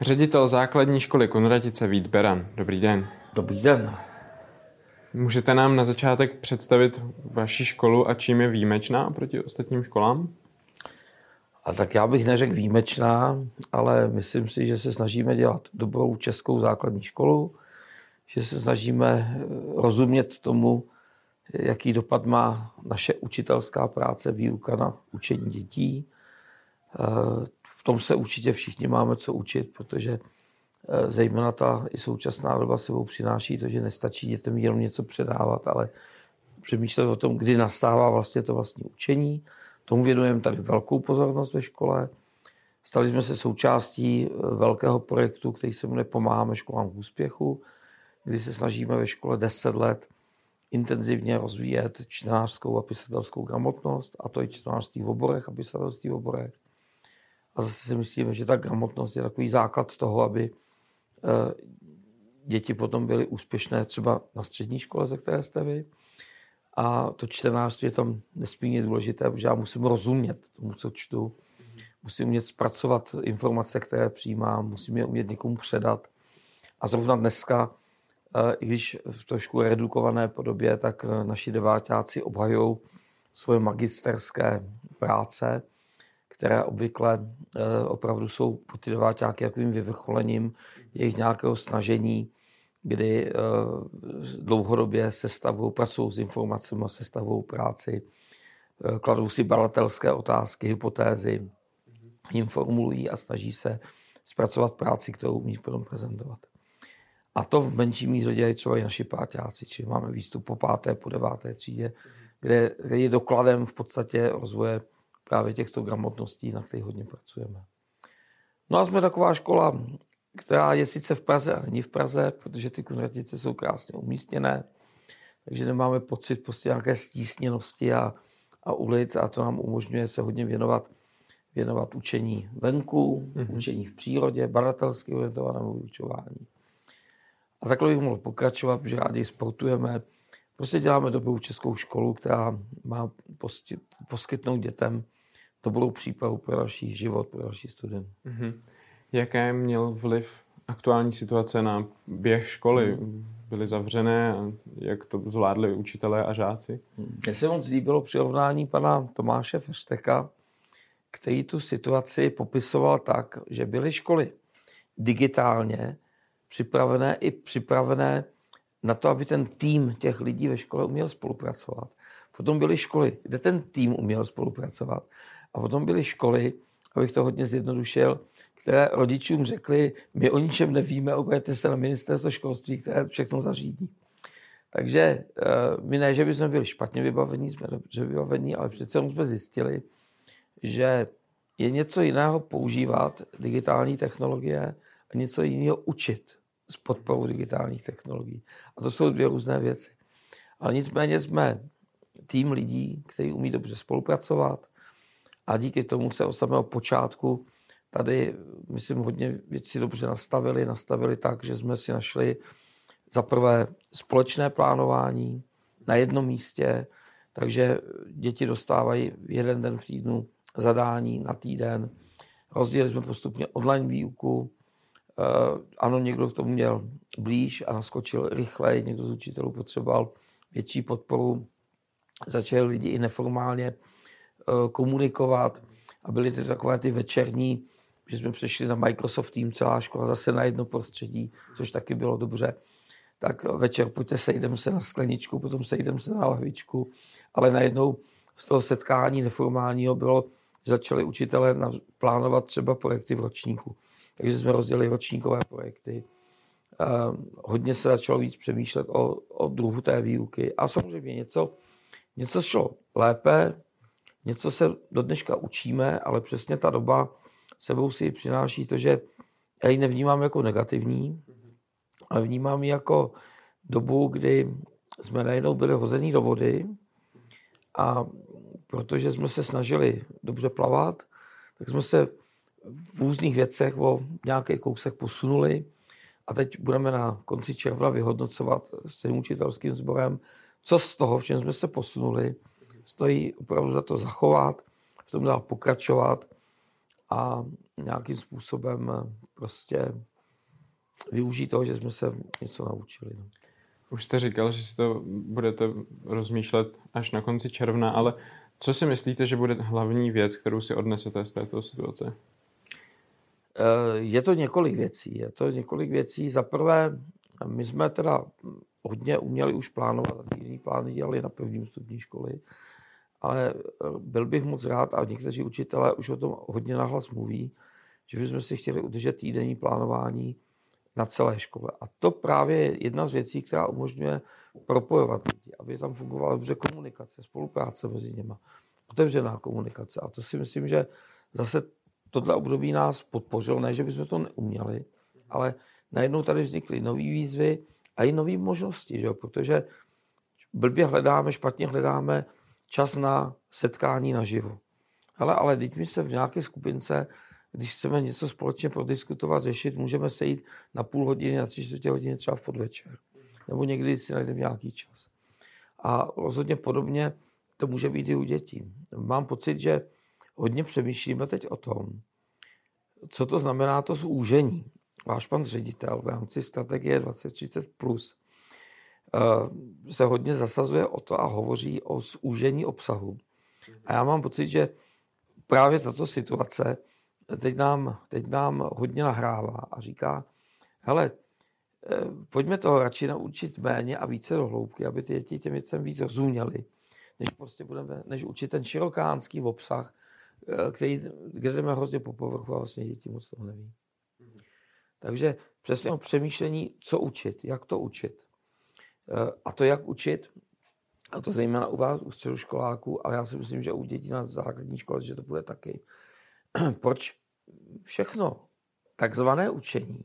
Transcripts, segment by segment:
Ředitel základní školy Konratice Vít Beran. Dobrý den. Dobrý den. Můžete nám na začátek představit vaši školu a čím je výjimečná proti ostatním školám? A tak já bych neřekl výjimečná, ale myslím si, že se snažíme dělat dobrou českou základní školu, že se snažíme eh, rozumět tomu, jaký dopad má naše učitelská práce, výuka na učení dětí. V tom se určitě všichni máme co učit, protože eh, zejména ta i současná doba sebou přináší to, že nestačí dětem jenom něco předávat, ale přemýšlet o tom, kdy nastává vlastně to vlastní učení. Tomu věnujeme tady velkou pozornost ve škole. Stali jsme se součástí eh, velkého projektu, který se jmenuje Pomáháme školám k úspěchu, kdy se snažíme ve škole 10 let intenzivně rozvíjet čtenářskou a pisatelskou gramotnost, a to i čtenářství v oborech a pisatelství v oborech. A zase si myslíme, že ta gramotnost je takový základ toho, aby eh, děti potom byly úspěšné třeba na střední škole, ze které jste vy. A to čtenářství je tam nesmírně důležité, protože já musím rozumět tomu, co čtu. Musím umět zpracovat informace, které přijímám, musím je umět někomu předat. A zrovna dneska, eh, i když v trošku redukované podobě, tak eh, naši devátáci obhajují svoje magisterské práce které obvykle eh, opravdu jsou deváťáky takovým vyvrcholením jejich nějakého snažení, kdy eh, dlouhodobě sestavují, pracují s informacemi, sestavují práci, eh, kladou si balatelské otázky, hypotézy, jim formulují a snaží se zpracovat práci, kterou umí potom prezentovat. A to v menší míře dělají třeba i naši páťáci, či máme výstup po páté, po deváté třídě, kde je dokladem v podstatě rozvoje právě těchto gramotností, na kterých hodně pracujeme. No a jsme taková škola, která je sice v Praze a není v Praze, protože ty konvertice jsou krásně umístěné, takže nemáme pocit prostě nějaké stísněnosti a, a ulic a to nám umožňuje se hodně věnovat, věnovat učení venku, mm-hmm. učení v přírodě, badatelsky orientovanému vyučování. A takhle bych mohl pokračovat, protože rádi sportujeme. Prostě děláme dobrou českou školu, která má poskytnout dětem dobrou přípravu pro další život, pro další studium. Mm-hmm. Jaké měl vliv aktuální situace na běh školy? Mm. Byly zavřené a jak to zvládli učitelé a žáci? Mně se moc líbilo přirovnání pana Tomáše Fešteka, který tu situaci popisoval tak, že byly školy digitálně připravené i připravené na to, aby ten tým těch lidí ve škole uměl spolupracovat. Potom byly školy, kde ten tým uměl spolupracovat. A potom byly školy, abych to hodně zjednodušil, které rodičům řekli, my o ničem nevíme, obraťte se na ministerstvo školství, které všechno zařídí. Takže eh, my ne, že bychom byli špatně vybavení, jsme dobře vybavení, ale přece jsme zjistili, že je něco jiného používat digitální technologie a něco jiného učit s podporou digitálních technologií. A to jsou dvě různé věci. Ale nicméně jsme tým lidí, kteří umí dobře spolupracovat, a díky tomu se od samého počátku tady, myslím, hodně věcí dobře nastavili. Nastavili tak, že jsme si našli za prvé společné plánování na jednom místě, takže děti dostávají jeden den v týdnu zadání na týden. Rozdělili jsme postupně online výuku. Eh, ano, někdo k tomu měl blíž a naskočil rychleji, někdo z učitelů potřeboval větší podporu. Začali lidi i neformálně Eh, komunikovat a byly to takové ty večerní, že jsme přešli na Microsoft Team celá škola zase na jedno prostředí, což taky bylo dobře. Tak večer pojďte, sejdeme se na skleničku, potom sejdeme se na lahvičku, ale najednou z toho setkání neformálního bylo, že začali učitelé plánovat třeba projekty v ročníku. Takže jsme rozdělili ročníkové projekty. Uh, hodně se začalo víc přemýšlet o, o druhu té výuky. A samozřejmě něco, něco šlo lépe, něco se do dneška učíme, ale přesně ta doba sebou si přináší to, že já ji nevnímám jako negativní, ale vnímám ji jako dobu, kdy jsme najednou byli hození do vody a protože jsme se snažili dobře plavat, tak jsme se v různých věcech o nějaký kousek posunuli a teď budeme na konci června vyhodnocovat s tím učitelským sborem, co z toho, v čem jsme se posunuli, stojí opravdu za to zachovat, v tom dál pokračovat a nějakým způsobem prostě využít toho, že jsme se něco naučili. No. Už jste říkal, že si to budete rozmýšlet až na konci června, ale co si myslíte, že bude hlavní věc, kterou si odnesete z této situace? Eh, je to několik věcí. Je to několik věcí. Za prvé, my jsme teda hodně uměli už plánovat, jiný plány dělali na prvním stupni školy, ale eh, byl bych moc rád, a někteří učitelé už o tom hodně nahlas mluví, že bychom si chtěli udržet týdenní plánování na celé škole. A to právě je jedna z věcí, která umožňuje propojovat lidi, aby tam fungovala dobře komunikace, spolupráce mezi nimi, otevřená komunikace. A to si myslím, že zase tohle období nás podpořilo, ne, že bychom to neuměli, ale najednou tady vznikly nové výzvy a i nové možnosti, že? protože blbě hledáme, špatně hledáme čas na setkání naživo. Ale, ale teď my se v nějaké skupince když chceme něco společně prodiskutovat, řešit, můžeme sejít na půl hodiny, na tři čtvrtě hodiny třeba v podvečer. Nebo někdy si najdeme nějaký čas. A rozhodně podobně to může být i u dětí. Mám pocit, že hodně přemýšlíme teď o tom, co to znamená to zúžení. Váš pan ředitel v rámci strategie 2030 plus eh, se hodně zasazuje o to a hovoří o zúžení obsahu. A já mám pocit, že právě tato situace teď nám, teď nám hodně nahrává a říká, hele, eh, pojďme toho radši naučit méně a více do hloubky, aby ty děti těm věcem víc rozuměli, než prostě budeme, než učit ten širokánský obsah, eh, který, kde jdeme hrozně po povrchu a vlastně děti moc toho neví. Takže přesně o přemýšlení, co učit, jak to učit. Eh, a to, jak učit, a to zejména u vás, u středoškoláků, ale já si myslím, že u dětí na základní škole, že to bude taky. Proč všechno takzvané učení,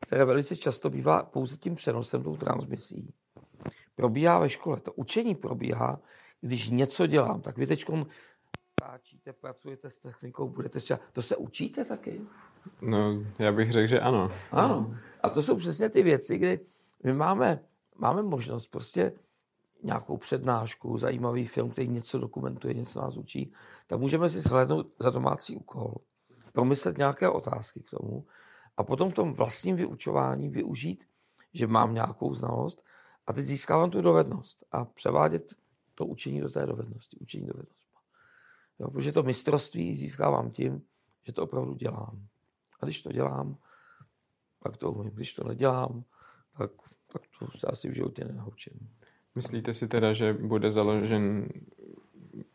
které velice často bývá pouze tím přenosem, tou transmisí, probíhá ve škole. To učení probíhá, když něco dělám, tak vy teď táčíte, pracujete s technikou, budete třeba... To se učíte taky? No, já bych řekl, že ano. Ano. A to jsou přesně ty věci, kdy my máme, máme možnost prostě nějakou přednášku, zajímavý film, který něco dokumentuje, něco nás učí, tak můžeme si shlédnout za domácí úkol promyslet nějaké otázky k tomu a potom v tom vlastním vyučování využít, že mám nějakou znalost a teď získávám tu dovednost a převádět to učení do té dovednosti. Učení dovednost. Jo, protože to mistrovství získávám tím, že to opravdu dělám. A když to dělám, pak to umím. Když to nedělám, tak, tak to se asi v životě nenaučím. Myslíte si teda, že bude založen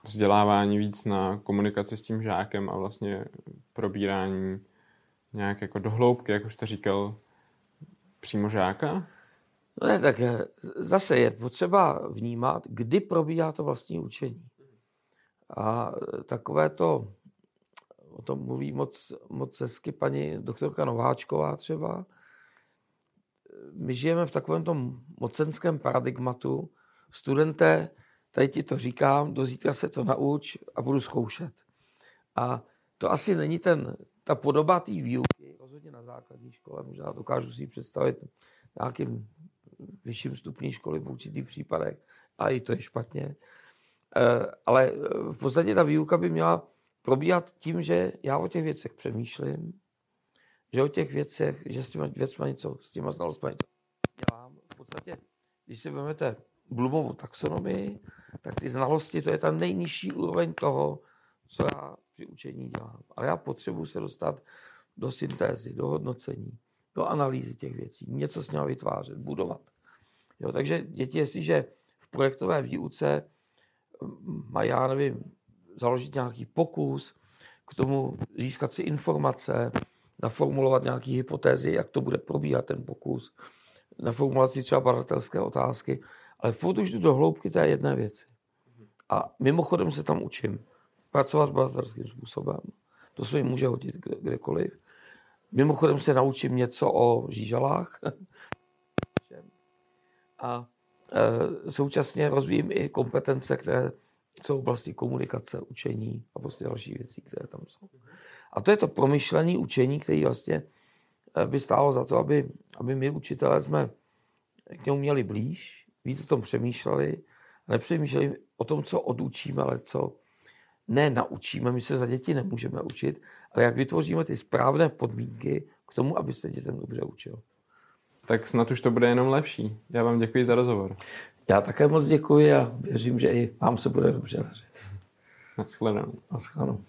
vzdělávání víc na komunikaci s tím žákem a vlastně probírání nějak jako dohloubky, jak už jste říkal, přímo žáka? No ne, tak eh, zase je potřeba vnímat, kdy probíhá to vlastní učení. A takové to, o tom mluví moc, moc hezky paní doktorka Nováčková třeba, my žijeme v takovém tom mocenském paradigmatu, studenté tady ti to říkám, do zítra se to nauč a budu zkoušet. A to asi není ten, ta podoba té výuky, rozhodně na základní škole, možná dokážu si ji představit nějakým vyšším stupní školy v určitých případech, a i to je špatně. Eh, ale v podstatě ta výuka by měla probíhat tím, že já o těch věcech přemýšlím, že o těch věcech, že s těma věcmi něco, s těma znalostmi něco dělám. V podstatě, když si vezmete Blumovou taxonomii, tak ty znalosti, to je ta nejnižší úroveň toho, co já při učení dělám. Ale já potřebuji se dostat do syntézy, do hodnocení, do analýzy těch věcí, něco s nimi vytvářet, budovat. Jo, takže děti, jestliže v projektové výuce mají, já nevím, založit nějaký pokus, k tomu získat si informace, naformulovat nějaké hypotézy, jak to bude probíhat ten pokus, naformulovat si třeba badatelské otázky, ale furt už jdu do hloubky té jedné věci. A mimochodem se tam učím pracovat badatelským způsobem. To se mi může hodit kdekoliv. Mimochodem se naučím něco o žížalách. A e, současně rozvíjím i kompetence, které celou oblasti komunikace, učení a prostě další věcí, které tam jsou. A to je to promyšlené učení, které vlastně eh, by stálo za to, aby, aby my učitelé jsme k němu měli blíž, víc o tom přemýšleli nepřemýšleli o tom, co odučíme, ale co ne naučíme. My se za děti nemůžeme učit, ale jak vytvoříme ty správné podmínky k tomu, aby se dětem dobře učil. Tak snad už to bude jenom lepší. Já vám děkuji za rozhovor. Já také moc děkuji a věřím, že i vám se bude dobře dařit. Naschledanou. Naschledanou.